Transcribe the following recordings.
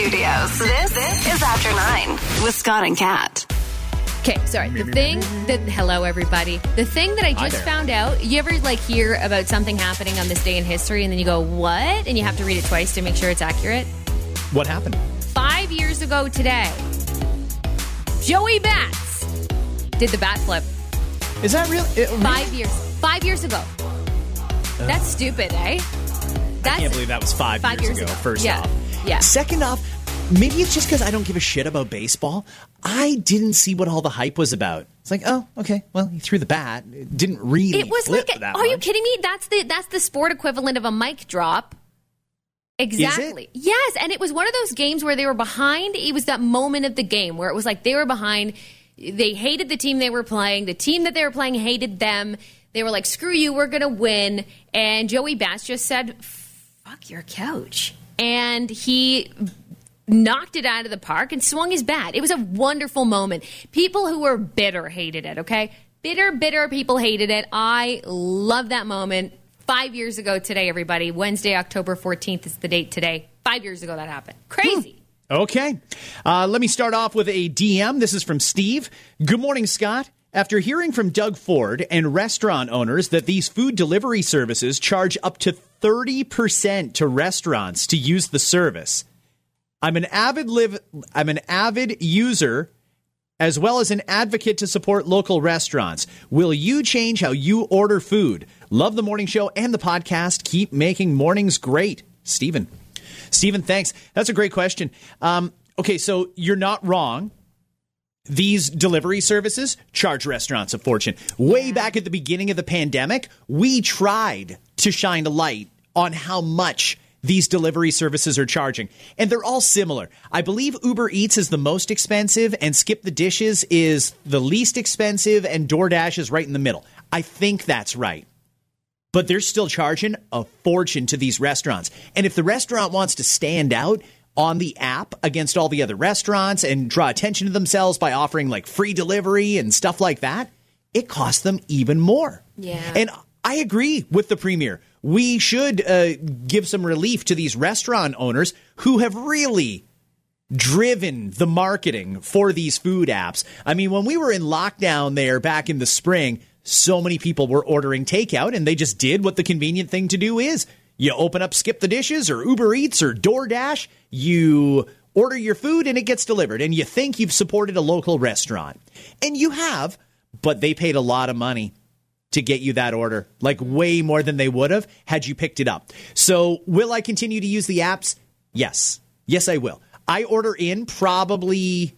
studios. This, this is After Nine with Scott and Kat. Okay, sorry. The thing that hello everybody. The thing that I just there. found out. You ever like hear about something happening on this day in history, and then you go, "What?" and you have to read it twice to make sure it's accurate. What happened? Five years ago today, Joey Bats did the bat flip. Is that real? It, Five years. Five years ago. That's stupid, eh? That's I can't believe that was five, five years, years ago. ago. First Yeah. off, Yeah. Second off, maybe it's just because I don't give a shit about baseball. I didn't see what all the hype was about. It's like, oh, okay, well, he threw the bat. It didn't really. It was like, that are you kidding me? That's the that's the sport equivalent of a mic drop. Exactly. Yes, and it was one of those games where they were behind. It was that moment of the game where it was like they were behind. They hated the team they were playing. The team that they were playing hated them. They were like, "Screw you, we're gonna win." And Joey Bats just said, "Fuck your coach," and he knocked it out of the park and swung his bat. It was a wonderful moment. People who were bitter hated it, okay? Bitter, bitter people hated it. I love that moment. Five years ago today, everybody. Wednesday, October 14th is the date today. Five years ago that happened. Crazy. Okay. Uh, let me start off with a DM. This is from Steve. Good morning, Scott. After hearing from Doug Ford and restaurant owners that these food delivery services charge up to 30% to restaurants to use the service, I'm an avid live I'm an avid user as well as an advocate to support local restaurants. Will you change how you order food? Love the morning show and the podcast. Keep making mornings great. Stephen. Stephen, thanks. That's a great question. Um, okay, so you're not wrong. These delivery services charge restaurants a fortune. Way back at the beginning of the pandemic, we tried to shine a light on how much these delivery services are charging. And they're all similar. I believe Uber Eats is the most expensive and Skip the Dishes is the least expensive and DoorDash is right in the middle. I think that's right but they're still charging a fortune to these restaurants. And if the restaurant wants to stand out on the app against all the other restaurants and draw attention to themselves by offering like free delivery and stuff like that, it costs them even more. Yeah. And I agree with the premier. We should uh, give some relief to these restaurant owners who have really driven the marketing for these food apps. I mean, when we were in lockdown there back in the spring, so many people were ordering takeout and they just did what the convenient thing to do is. You open up Skip the Dishes or Uber Eats or DoorDash, you order your food and it gets delivered and you think you've supported a local restaurant. And you have, but they paid a lot of money to get you that order, like way more than they would have had you picked it up. So, will I continue to use the apps? Yes. Yes, I will. I order in probably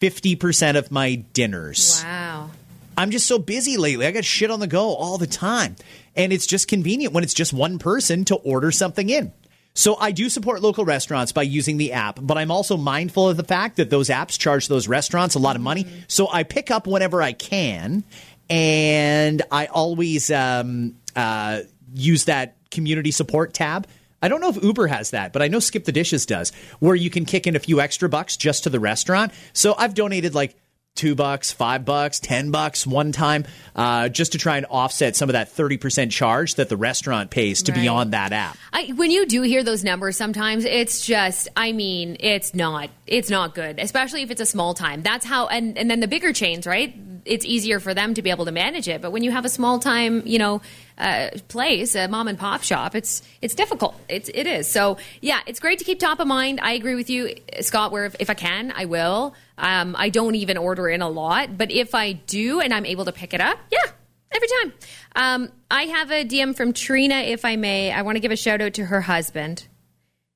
50% of my dinners. Wow. I'm just so busy lately. I got shit on the go all the time. And it's just convenient when it's just one person to order something in. So I do support local restaurants by using the app, but I'm also mindful of the fact that those apps charge those restaurants a lot of money. So I pick up whenever I can, and I always um, uh, use that community support tab. I don't know if Uber has that, but I know Skip the Dishes does, where you can kick in a few extra bucks just to the restaurant. So I've donated like two bucks, five bucks, ten bucks one time, uh, just to try and offset some of that thirty percent charge that the restaurant pays to be on that app. I, when you do hear those numbers, sometimes it's just, I mean, it's not, it's not good, especially if it's a small time. That's how, and, and then the bigger chains, right? It's easier for them to be able to manage it. But when you have a small time, you know, uh, place, a mom and pop shop, it's it's difficult. It's it is. So yeah, it's great to keep top of mind. I agree with you, Scott. Where if, if I can, I will. Um, I don't even order in a lot, but if I do and I'm able to pick it up, yeah, every time. Um, I have a DM from Trina, if I may. I want to give a shout out to her husband.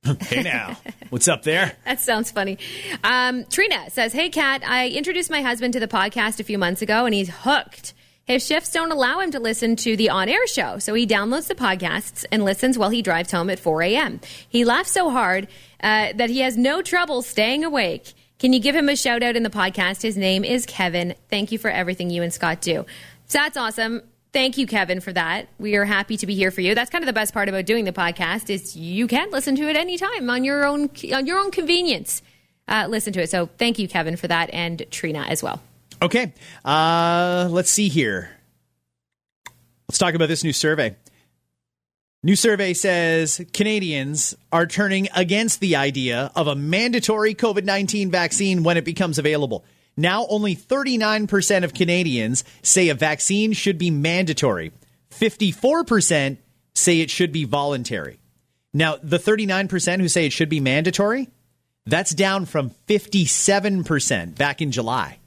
Hey now, what's up there? That sounds funny. Um, Trina says, Hey, Kat, I introduced my husband to the podcast a few months ago and he's hooked. His shifts don't allow him to listen to the on air show, so he downloads the podcasts and listens while he drives home at 4 a.m. He laughs so hard uh, that he has no trouble staying awake. Can you give him a shout out in the podcast? His name is Kevin. Thank you for everything you and Scott do. So that's awesome. Thank you, Kevin, for that. We are happy to be here for you. That's kind of the best part about doing the podcast is you can listen to it anytime on your own on your own convenience. Uh, listen to it. So thank you, Kevin, for that, and Trina as well. Okay, uh, let's see here. Let's talk about this new survey. New survey says Canadians are turning against the idea of a mandatory COVID 19 vaccine when it becomes available. Now, only 39% of Canadians say a vaccine should be mandatory, 54% say it should be voluntary. Now, the 39% who say it should be mandatory, that's down from 57% back in July.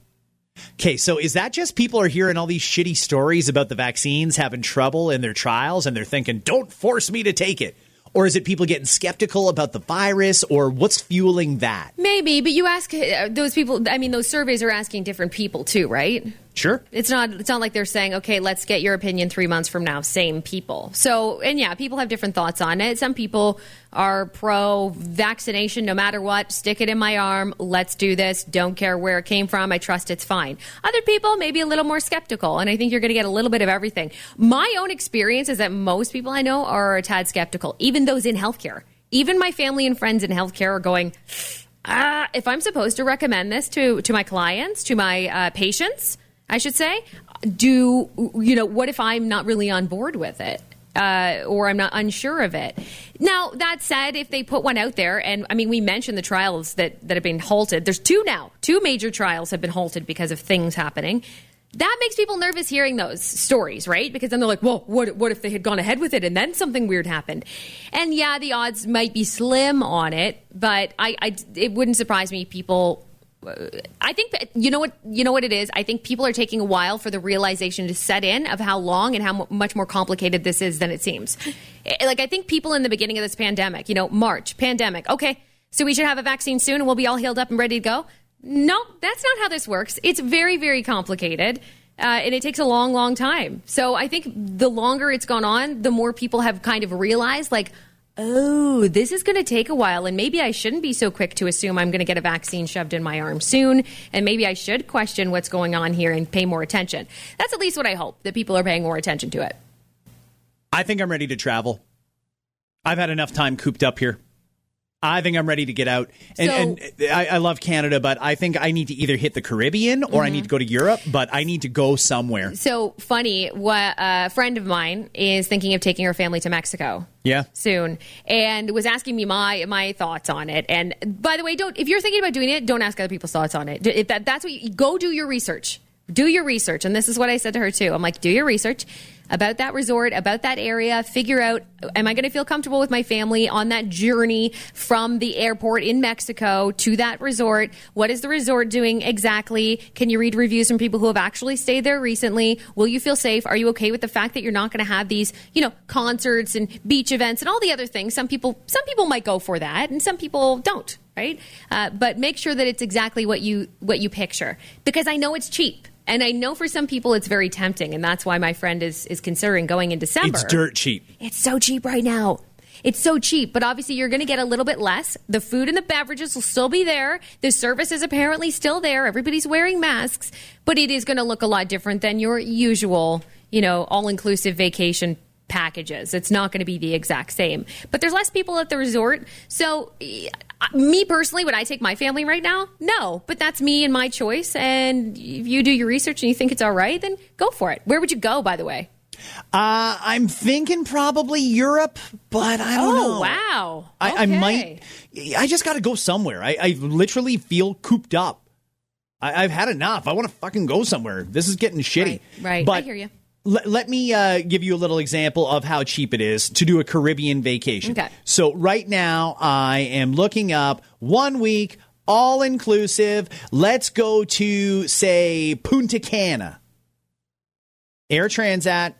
Okay, so is that just people are hearing all these shitty stories about the vaccines having trouble in their trials and they're thinking, don't force me to take it? Or is it people getting skeptical about the virus or what's fueling that? Maybe, but you ask uh, those people, I mean, those surveys are asking different people too, right? Sure. It's not it's not like they're saying, "Okay, let's get your opinion 3 months from now." Same people. So, and yeah, people have different thoughts on it. Some people are pro vaccination no matter what. Stick it in my arm. Let's do this. Don't care where it came from. I trust it's fine. Other people maybe a little more skeptical, and I think you're going to get a little bit of everything. My own experience is that most people I know are a tad skeptical, even those in healthcare. Even my family and friends in healthcare are going, ah, if I'm supposed to recommend this to to my clients, to my uh, patients, I should say, do you know what if I'm not really on board with it? Uh, or I'm not unsure of it. Now, that said, if they put one out there, and I mean, we mentioned the trials that, that have been halted. There's two now. Two major trials have been halted because of things happening. That makes people nervous hearing those stories, right? Because then they're like, well, what, what if they had gone ahead with it and then something weird happened? And yeah, the odds might be slim on it, but I, I it wouldn't surprise me people I think you know what you know what it is. I think people are taking a while for the realization to set in of how long and how much more complicated this is than it seems. Eh, like I think people in the beginning of this pandemic, you know, March pandemic. Okay, so we should have a vaccine soon, and we'll be all healed up and ready to go. No, that's not how this works. It's very very complicated. Uh, and it takes a long, long time. So I think the longer it's gone on, the more people have kind of realized, like, oh, this is going to take a while, and maybe I shouldn't be so quick to assume I'm going to get a vaccine shoved in my arm soon, and maybe I should question what's going on here and pay more attention. That's at least what I hope that people are paying more attention to it. I think I'm ready to travel. I've had enough time cooped up here. I think I'm ready to get out. And, so, and I, I, love Canada, but I think I need to either hit the Caribbean or mm-hmm. I need to go to Europe, but I need to go somewhere. So funny, what a friend of mine is thinking of taking her family to Mexico. Yeah. Soon. And was asking me my my thoughts on it. And by the way, don't if you're thinking about doing it, don't ask other people's thoughts on it. If that, that's what you go do your research. Do your research. And this is what I said to her too. I'm like, do your research about that resort, about that area, figure out am I going to feel comfortable with my family on that journey from the airport in Mexico to that resort? What is the resort doing exactly? Can you read reviews from people who have actually stayed there recently? Will you feel safe? Are you okay with the fact that you're not going to have these, you know, concerts and beach events and all the other things? Some people some people might go for that and some people don't, right? Uh, but make sure that it's exactly what you what you picture because I know it's cheap. And I know for some people it's very tempting, and that's why my friend is is considering going in December. It's dirt cheap. It's so cheap right now. It's so cheap, but obviously you're going to get a little bit less. The food and the beverages will still be there. The service is apparently still there. Everybody's wearing masks, but it is going to look a lot different than your usual, you know, all-inclusive vacation packages. It's not going to be the exact same. But there's less people at the resort. So, me personally, would I take my family right now? No, but that's me and my choice. And if you do your research and you think it's all right, then go for it. Where would you go, by the way? Uh, I'm thinking probably Europe, but I don't oh, know. wow. I, okay. I might. I just got to go somewhere. I, I, literally feel cooped up. I, have had enough. I want to fucking go somewhere. This is getting shitty. Right. right. But I hear you. Let, let me uh, give you a little example of how cheap it is to do a Caribbean vacation. Okay. So, right now, I am looking up one week, all inclusive. Let's go to, say, Punta Cana. Air Transat,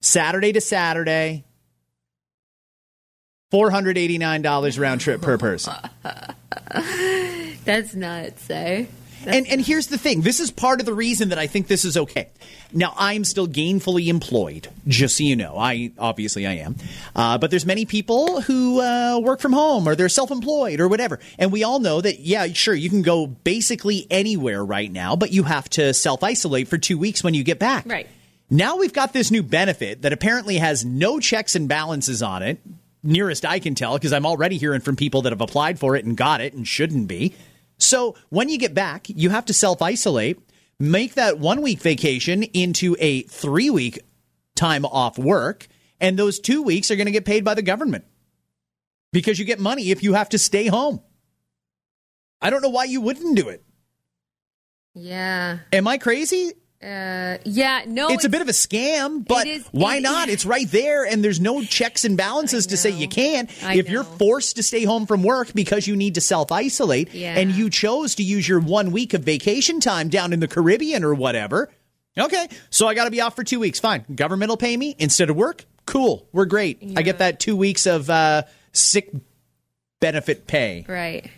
Saturday to Saturday, $489 round trip per person. That's nuts, eh? And and here's the thing this is part of the reason that I think this is okay. Now I'm still gainfully employed, just so you know. I obviously I am, uh, but there's many people who uh, work from home or they're self-employed or whatever, and we all know that yeah, sure you can go basically anywhere right now, but you have to self-isolate for two weeks when you get back. Right. Now we've got this new benefit that apparently has no checks and balances on it, nearest I can tell, because I'm already hearing from people that have applied for it and got it and shouldn't be. So when you get back, you have to self isolate, make that one week vacation into a three week time off work. And those two weeks are going to get paid by the government because you get money if you have to stay home. I don't know why you wouldn't do it. Yeah. Am I crazy? Uh, yeah, no. It's, it's, a bit of a scam, but is, why it, not? It's right there, and there's no checks and balances to say you can't. If know. you're forced to stay home from work because you need to self isolate, yeah. and you chose to use your one week of vacation time down in the Caribbean or whatever, okay, so I got to be off for two weeks. Fine. Government will pay me instead of work. Cool. We're great. Yeah. I get that two weeks of uh, sick benefit pay. Right.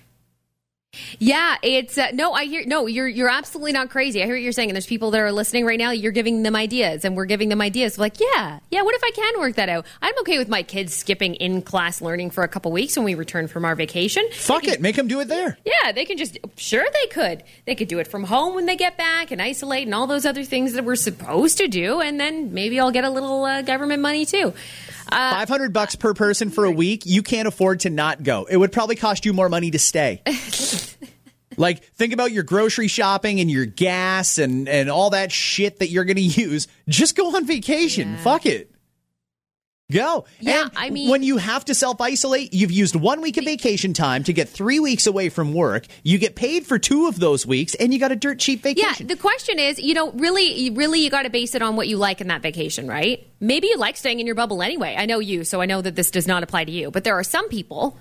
Yeah, it's uh, no. I hear no. You're you're absolutely not crazy. I hear what you're saying, and there's people that are listening right now. You're giving them ideas, and we're giving them ideas. Like, yeah, yeah. What if I can work that out? I'm okay with my kids skipping in class learning for a couple weeks when we return from our vacation. Fuck can, it, make them do it there. Yeah, they can just sure they could. They could do it from home when they get back and isolate and all those other things that we're supposed to do, and then maybe I'll get a little uh, government money too. Uh, Five hundred bucks per person for a week. You can't afford to not go. It would probably cost you more money to stay. Like, think about your grocery shopping and your gas and, and all that shit that you're going to use. Just go on vacation. Yeah. Fuck it. Go. Yeah, and I mean- when you have to self isolate, you've used one week of vacation time to get three weeks away from work. You get paid for two of those weeks, and you got a dirt cheap vacation. Yeah, the question is, you know, really, really, you got to base it on what you like in that vacation, right? Maybe you like staying in your bubble anyway. I know you, so I know that this does not apply to you. But there are some people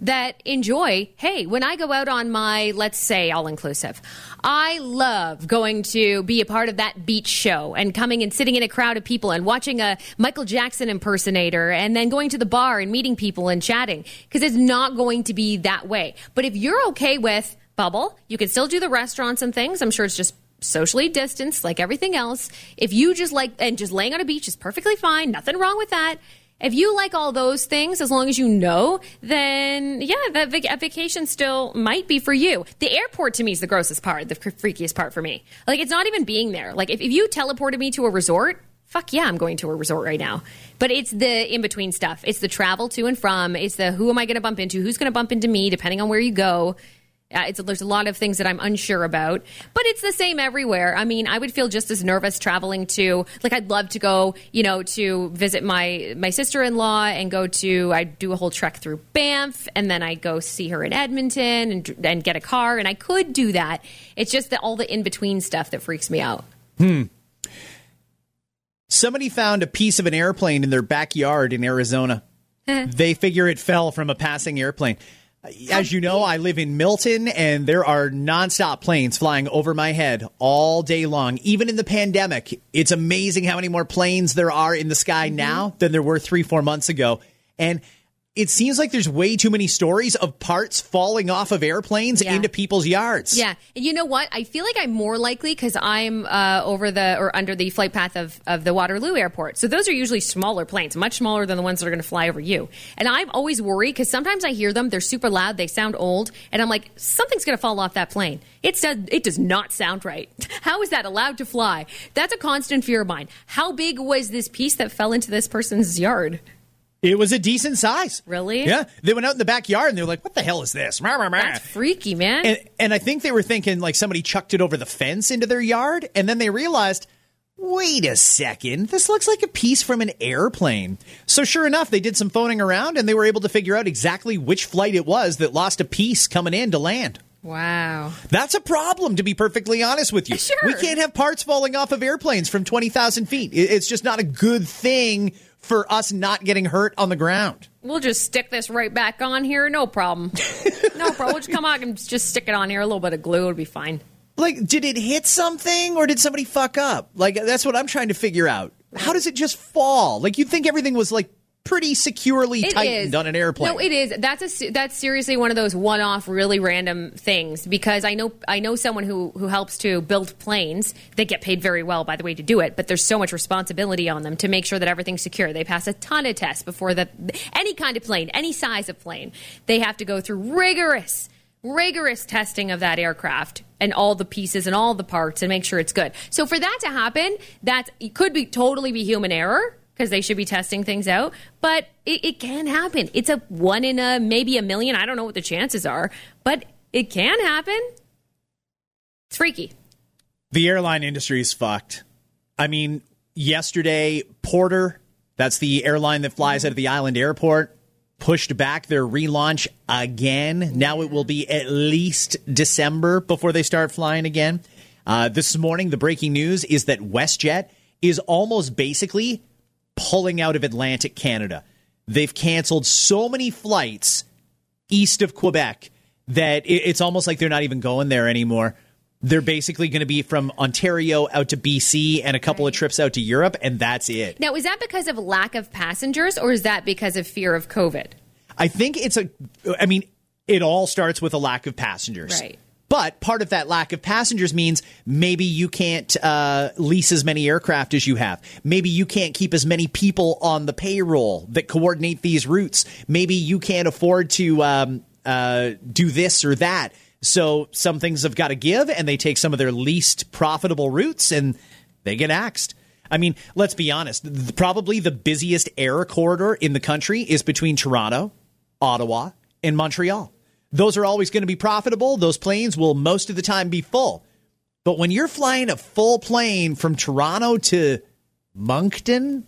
that enjoy, hey, when I go out on my, let's say, all inclusive, I love going to be a part of that beach show and coming and sitting in a crowd of people and watching a Michael Jackson impersonator and then going to the bar and meeting people and chatting because it's not going to be that way. But if you're okay with bubble, you can still do the restaurants and things. I'm sure it's just socially distanced like everything else. If you just like, and just laying on a beach is perfectly fine, nothing wrong with that. If you like all those things, as long as you know, then yeah, that vac- vacation still might be for you. The airport to me is the grossest part, the freakiest part for me. Like it's not even being there. Like if, if you teleported me to a resort, fuck yeah, I'm going to a resort right now. But it's the in between stuff. It's the travel to and from. It's the who am I going to bump into? Who's going to bump into me? Depending on where you go. Uh, it's, there's a lot of things that I'm unsure about, but it's the same everywhere. I mean, I would feel just as nervous traveling to, like, I'd love to go, you know, to visit my my sister in law and go to, I do a whole trek through Banff, and then I go see her in Edmonton and and get a car, and I could do that. It's just that all the in between stuff that freaks me out. Hmm. Somebody found a piece of an airplane in their backyard in Arizona. they figure it fell from a passing airplane. Uh, as you know, I live in Milton, and there are nonstop planes flying over my head all day long. Even in the pandemic, it's amazing how many more planes there are in the sky mm-hmm. now than there were three, four months ago. And it seems like there's way too many stories of parts falling off of airplanes Yeah. into people's yards. Yeah, and you know what? I feel like I'm more likely because I'm uh, over the or under the flight path of, of the Waterloo Airport. So those are usually smaller planes, much smaller than the ones that are going to fly over you. And I'm always worried because sometimes I hear them; they're super loud, they sound old, and I'm like, something's going to fall off that plane. It does. It does not sound right. How is that allowed to fly? That's a constant fear of mine. How big was this piece that fell into this person's yard? It was a decent size. Really? Yeah. They went out in the backyard and they were like, what the hell is this? That's freaky, man. And, and I think they were thinking like somebody chucked it over the fence into their yard. And then they realized, wait a second, this looks like a piece from an airplane. So sure enough, they did some phoning around and they were able to figure out exactly which flight it was that lost a piece coming in to land. wow. That's a problem, to be perfectly honest with you. Sure. We can't have parts falling off of airplanes from 20,000 feet. It's just not a good thing for us not getting hurt on the ground. We'll just stick this right back on here. No problem. no problem. We'll just come out and just stick it on here. A little bit of glue. It'll be fine. Like, did it hit something or did somebody fuck up? Like, that's what I'm trying to figure out. How does it just fall? Like, you'd think everything was like pretty securely It tightened is. on an airplane. No, it is. That's a that's seriously one of those one-off, really random things. Because I know I know someone who who helps to build planes. They get paid very well, by the way, to do it. But there's so much responsibility on them to make sure that everything's secure. They pass a ton of tests before that. Any kind of plane, any size of plane, they have to go through rigorous. Rigorous testing of that aircraft and all the pieces and all the parts and make sure it's good. So for that to happen, that could be totally be human error because they should be testing things out. But it, it can happen. It's a one in a maybe a million. I don't know what the chances are, but it can happen. It's freaky. the airline industry is fucked. I mean, yesterday, Porter That's the airline that flies out of the island airport. Pushed back their relaunch again. Now it will be at least December before they start flying again. Uh, this morning, the breaking news is that WestJet is almost basically pulling out of Atlantic Canada. They've canceled so many flights east of Quebec that it's almost like they're not even going there anymore. They're basically going to be from Ontario out to BC and a couple right. of trips out to Europe, and that's it. Now, is that because of lack of passengers or is that because of fear of COVID? I think it's a, I mean, it all starts with a lack of passengers. Right. But part of that lack of passengers means maybe you can't uh, lease as many aircraft as you have. Maybe you can't keep as many people on the payroll that coordinate these routes. Maybe you can't afford to um, uh, do this or that. So some things have got to give, and they take some of their least profitable routes and they get axed. I mean, let's be honest. Probably the busiest air corridor in the country is between Toronto, Ottawa, and Montreal. Those are always going to be profitable. Those planes will most of the time be full. But when you're flying a full plane from Toronto to Moncton,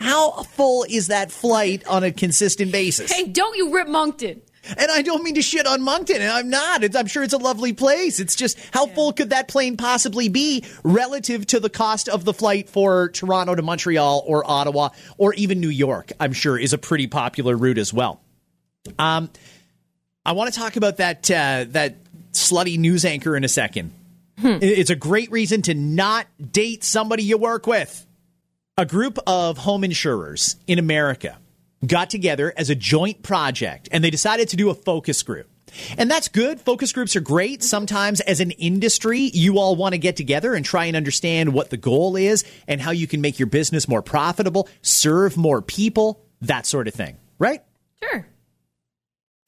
how full is that flight on a consistent basis? Hey, don't you rip Moncton. And I don't mean to shit on Moncton, and I'm not. It's, I'm sure it's a lovely place. It's just how yeah. full could that plane possibly be relative to the cost of the flight for Toronto to Montreal or Ottawa or even New York? I'm sure is a pretty popular route as well. Um, I want to talk about that uh, that slutty news anchor in a second. Hmm. It's a great reason to not date somebody you work with. A group of home insurers in America got together as a joint project and they decided to do a focus group. And that's good. Focus groups are great. Sometimes, as an industry, you all want to get together and try and understand what the goal is and how you can make your business more profitable, serve more people, that sort of thing, right? Sure.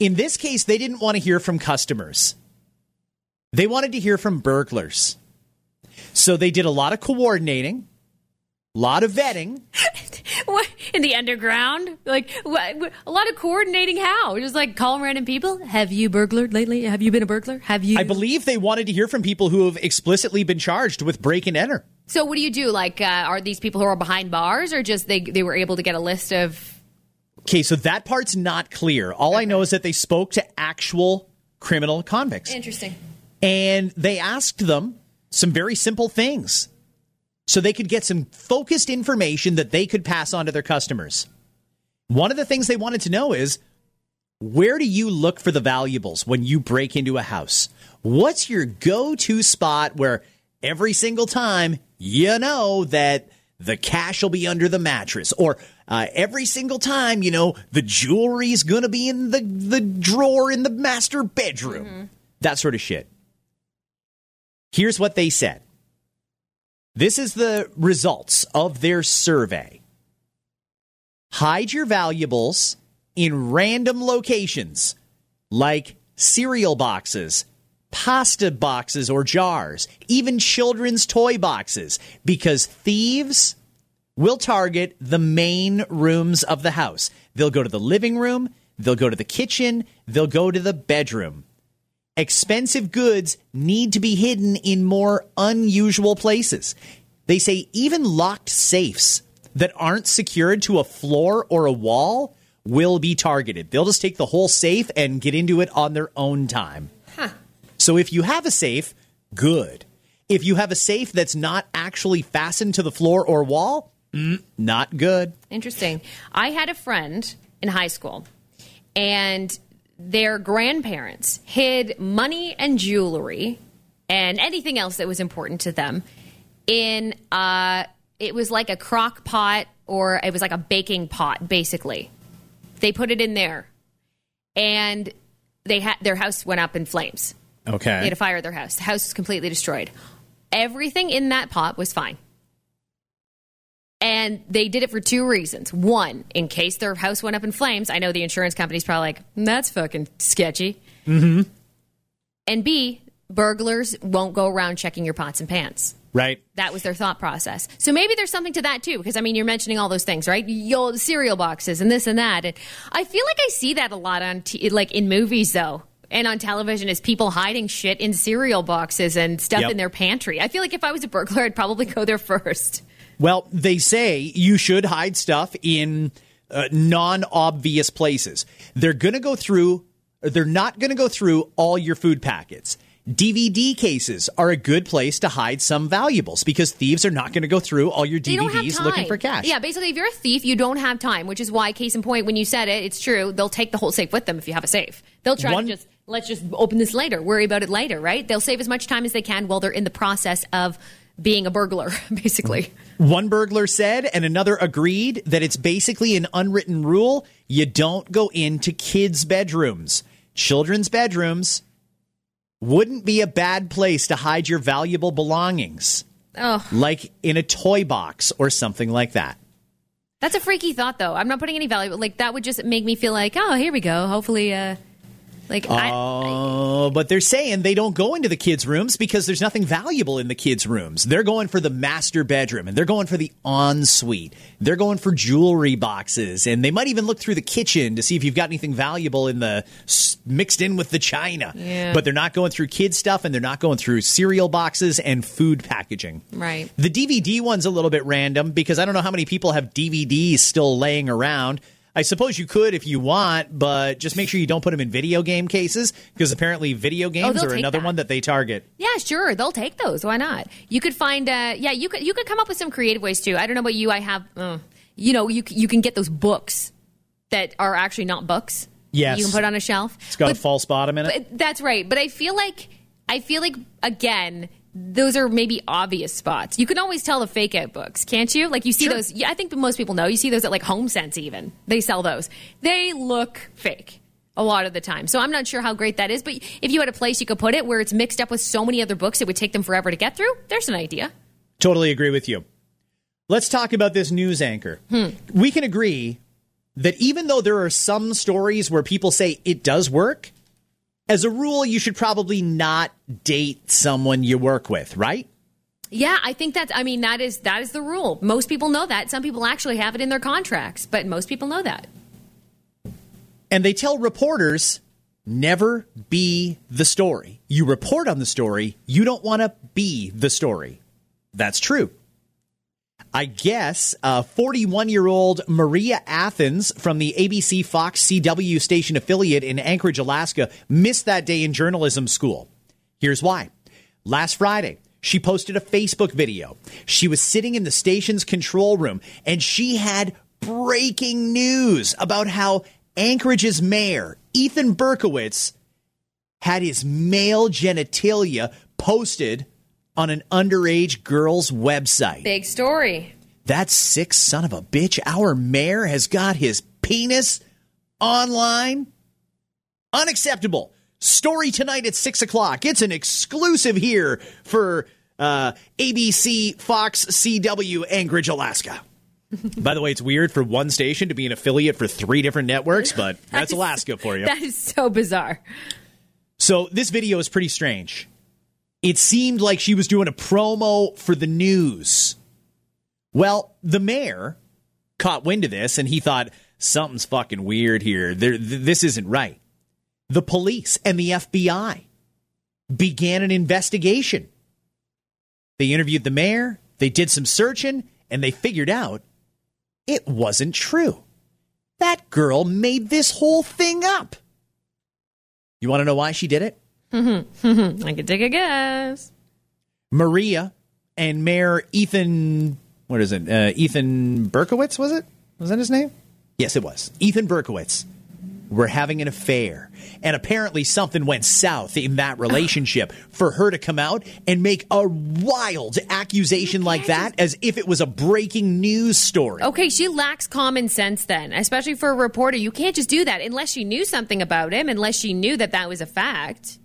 In this case, they didn't want to hear from customers, they wanted to hear from burglars. So they did a lot of coordinating, a lot of vetting. what in the underground? Like what, a lot of coordinating. How? Just like calling random people. Have you burglared lately? Have you been a burglar? Have you? I believe they wanted to hear from people who have explicitly been charged with break and enter. So what do you do? Like, uh, are these people who are behind bars, or just they they were able to get a list of Okay, so that part's not clear. All okay. I know is that they spoke to actual criminal convicts. Interesting. And they asked them some very simple things so they could get some focused information that they could pass on to their customers. One of the things they wanted to know is where do you look for the valuables when you break into a house? What's your go to spot where every single time you know that the cash will be under the mattress or uh, every single time you know the jewelry's gonna be in the, the drawer in the master bedroom. Mm-hmm. that sort of shit. Here's what they said. This is the results of their survey. Hide your valuables in random locations like cereal boxes pasta boxes or jars, even children's toy boxes, because thieves will target the main rooms of the house. They'll go to the living room, they'll go to the kitchen, they'll go to the bedroom. Expensive goods need to be hidden in more unusual places. They say even locked safes that aren't secured to a floor or a wall will be targeted. They'll just take the whole safe and get into it on their own time. Huh. So if you have a safe, good. If you have a safe that's not actually fastened to the floor or wall, mm, not good. Interesting. I had a friend in high school, and their grandparents hid money and jewelry and anything else that was important to them in uh it was like a crock pot or it was like a baking pot basically they put it in there and they had their house went up in flames Okay. They had to fire at their house. The house was completely destroyed. Everything in that pot was fine. And they did it for two reasons. One, in case their house went up in flames, I know the insurance company's probably like, that's fucking sketchy. Mm-hmm. And B, burglars won't go around checking your pots and pans. Right. That was their thought process. So maybe there's something to that too, because I mean, you're mentioning all those things, right? Yo, cereal boxes and this and that. And I feel like I see that a lot on, t- like in movies, though and on television is people hiding shit in cereal boxes and stuff yep. in their pantry. I feel like if I was a burglar, I'd probably go there first. Well, they say you should hide stuff in uh, non obvious places. They're going to go through, they're not going to go through all your food packets. DVD cases are a good place to hide some valuables because thieves are not going to go through all your They don't have DVDs looking for cash. Yeah, basically, if you're a thief, you don't have time, which is why, case in point, when you said it, it's true. They'll take the whole safe with them if you have a safe. They'll try One- to just let's just open this later, worry about it later, right? They'll save as much time as they can while they're in the process of being a burglar, basically. One burglar said, and another agreed that it's basically an unwritten rule you don't go into kids' bedrooms. Children's bedrooms wouldn't be a bad place to hide your valuable belongings, Oh, like in a toy box or something like that. that's a freaky thought, though. I'm not putting any value, but like that would just make me feel like, oh, here we go. Hopefully, uh, like I, Oh, but they're saying they don't go into the kids' rooms because there's nothing valuable in the kids' rooms. They're going for the master bedroom and they're going for the ensuite. They're going for jewelry boxes and they might even look through the kitchen to see if you've got anything valuable in the mixed in with the china. Yeah. But they're not going through kids' stuff and they're not going through cereal boxes and food packaging. right. The DVD one's a little bit random because I don't know how many people have DVDs still laying around. I suppose you could if you want, but just make sure you don't put them in video game cases because apparently video games Oh, are another that. one that they target. Yeah, sure. They'll take those. Why not? You could find. Uh, yeah, you could. You could come up with some creative ways too. I don't know about you. I have. Uh, you know, you you can get those books that are actually not books. Yes. you can put on a shelf. It's got a false bottom in it. but that's right. But I feel like I feel like again. Those are maybe obvious spots. You can always tell the fake out books, can't you? Like you see Sure. those. Yeah, I think most people know. You see those at like Home Sense. Even they sell those. They look fake a lot of the time. So I'm not sure how great that is. But if you had a place you could put it where it's mixed up with so many other books, it would take them forever to get through. There's an idea. Totally agree with you. Let's talk about this news anchor. Hmm. We can agree that even though there are some stories where people say it does work, as a rule, you should probably not date someone you work with, right? Yeah, I think that's. I mean, that is that is the rule. Most people know that. Some people actually have it in their contracts, but most people know that. And they tell reporters never be the story. You report on the story, you don't want to be the story. That's true. I guess uh, 41 year old Maria Athens from the ABC Fox CW station affiliate in Anchorage, Alaska, missed that day in journalism school. Here's why. Last Friday, she posted a Facebook video. She was sitting in the station's control room and she had breaking news about how Anchorage's mayor, Ethan Berkowitz, had his male genitalia posted on an underage girl's website. Big story. That sick son of a bitch, our mayor has got his penis online. Unacceptable. Story tonight at six o'clock. It's an exclusive here for uh, ABC Fox CW Anchorage, Alaska. By the way, it's weird for one station to be an affiliate for three different networks, but that's is- Alaska for you. That is so bizarre. So this video is pretty strange. It seemed like she was doing a promo for the news. Well, the mayor caught wind of this and he thought something's fucking weird here. There, th- this isn't right. The police and the FBI began an investigation. They interviewed the mayor, they did some searching, and they figured out it wasn't true. That girl made this whole thing up. You want to know why she did it? I could take a guess. Maria and Mayor Ethan, what is it? Uh, Ethan Berkowitz, was it? Was that his name? Yes, it was. Ethan Berkowitz were having an affair. And apparently something went south in that relationship for her to come out and make a wild accusation like that as if it was a breaking news story. Okay, she lacks common sense then, especially for a reporter. You can't just do that unless she knew something about him, unless she knew that that was a fact.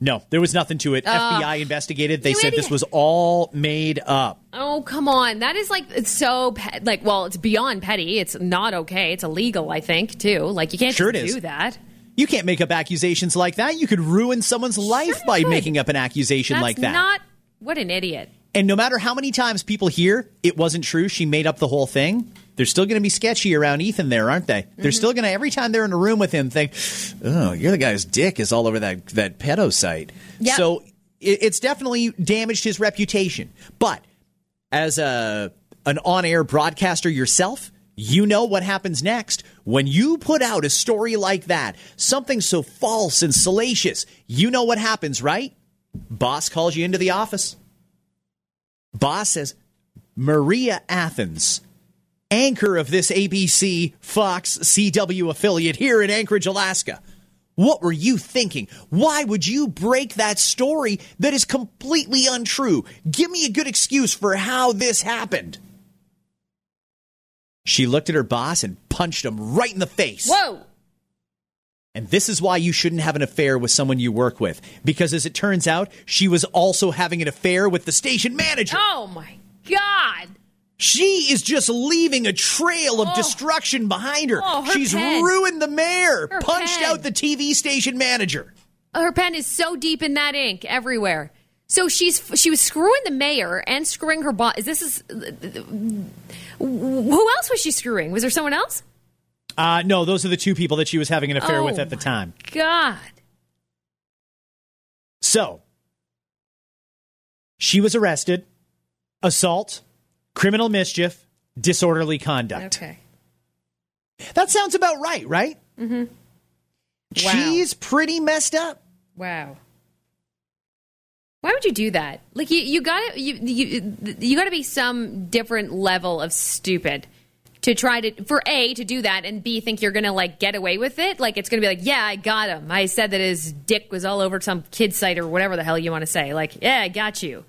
No, there was nothing to it. Uh, FBI investigated. They said this was all made up. Oh, come on. That is like, it's so, pe- like, well, it's beyond petty. It's not okay. It's illegal, I think, too. Like, you can't Sure just it is. do that. You can't make up accusations like that. You could ruin someone's life Sure by making up an accusation That's like that. not, what an idiot. And no matter how many times people hear it wasn't true, she made up the whole thing, they're still going to be sketchy around Ethan there, aren't they? Mm-hmm. They're still going to, every time they're in a room with him, think, oh, you're the guy's dick is all over that, that pedo site. Yeah. So it, it's definitely damaged his reputation. But as a an on-air broadcaster yourself, you know what happens next. When you put out a story like that, something so false and salacious, you know what happens, right? Boss calls you into the office. Boss says, Maria Athens, anchor of this ABC Fox CW affiliate here in Anchorage, Alaska. What were you thinking? Why would you break that story that is completely untrue? Give me a good excuse for how this happened. She looked at her boss and punched him right in the face. Whoa. And this is why you shouldn't have an affair with someone you work with. Because as it turns out, she was also having an affair with the station manager. Oh my God. She is just leaving a trail of Oh. destruction behind her. Oh, her She's pen. ruined the mayor, Her punched pen. out the TV station manager. Her pen is so deep in that ink everywhere. So she's she was screwing the mayor and screwing her boss. This is who else was she screwing? Was there someone else? Uh, no, those are the two people that she was having an affair Oh with at the time. God. So, she was arrested, assault, criminal mischief, disorderly conduct. Okay. That sounds about right, right? Mm-hmm. Wow. She's pretty messed up. Wow. Why would you do that? Like you, you got to you, you you got to be some different level of stupid to try to for a to do that and b think you're gonna like get away with it. Like it's gonna be like, yeah, I got him. I said that his dick was all over some kid site or whatever the hell you want to say. Like, yeah, I got you.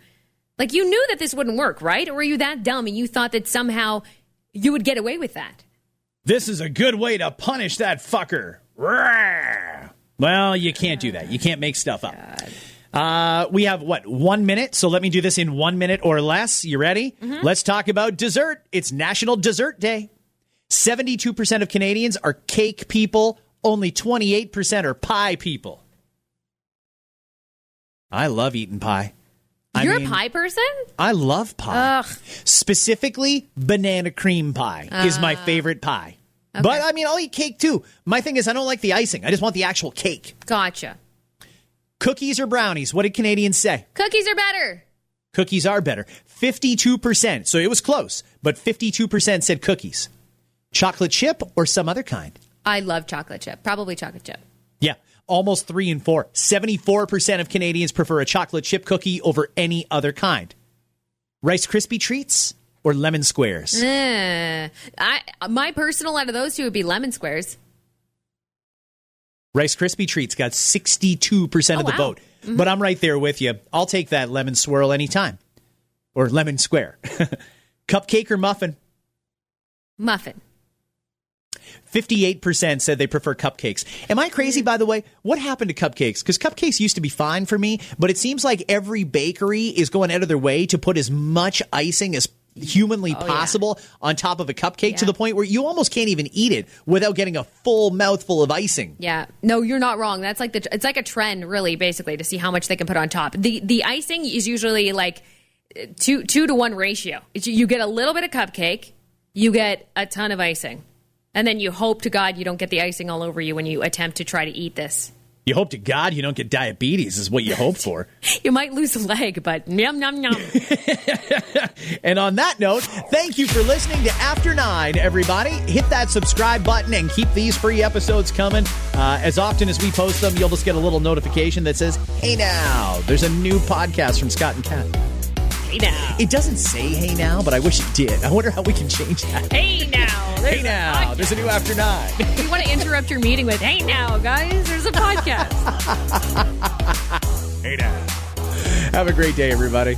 Like you knew that this wouldn't work, right? Or were you that dumb and you thought that somehow you would get away with that? This is a good way to punish that fucker. Rawr. Well, you can't do that. You can't make stuff up. Uh, we have what one minute, so let me do this in one minute or less. You ready? Let's talk about dessert. It's National Dessert Day. Seventy-two percent of Canadians are cake people. Only twenty-eight percent are pie people. I love eating pie. I You're mean, a pie person? I love pie. Ugh. Specifically, banana cream pie is my ah. favorite pie. But I mean, I'll eat cake too. My thing is, I don't like the icing. I just want the actual cake. Gotcha. Cookies or brownies? What did Canadians say? Cookies are better. Cookies are better. 52%. So it was close, but 52% said cookies. Chocolate chip or some other kind? I love chocolate chip. Probably chocolate chip. Yeah, almost three and four. 74% of Canadians prefer a chocolate chip cookie over any other kind. Rice Krispie treats or lemon squares? Eh. I my personal out of those two would be lemon squares. Rice Krispie treats got 62% of Oh, the wow. vote. But I'm right there with you. I'll take that lemon swirl anytime. Or lemon square. Cupcake or muffin? Muffin. 58% said they prefer cupcakes. Am I crazy, by the way? What happened to cupcakes? Because cupcakes used to be fine for me, but it seems like every bakery is going out of their way to put as much icing as humanly Oh, yeah. possible on top of a cupcake to the point where you almost can't even eat it without getting a full mouthful of icing. Yeah. No, you're not wrong. That's like the it's like a trend really basically to see how much they can put on top. The the icing is usually like uh, 2 2 to 1 ratio. It's, you get a little bit of cupcake, you get a ton of icing. And then you hope to God you don't get the icing all over you when you attempt to try to eat this. You hope to God you don't get diabetes, is what you hope for. You might lose a leg, but yum yum yum. And on that note, thank you for listening to After Nine, everybody. Hit that subscribe button and keep these free episodes coming. Uh, as often as we post them, you'll just get a little notification that says, Hey now, there's a new podcast from Scott and Kat. Hey now. It doesn't say hey now, but I wish it did. I wonder how we can change that. Hey now. There's Hey now, podcast. there's a new After Nine. You want to interrupt your meeting with, hey now, guys, there's a podcast. hey now. Have a great day, everybody.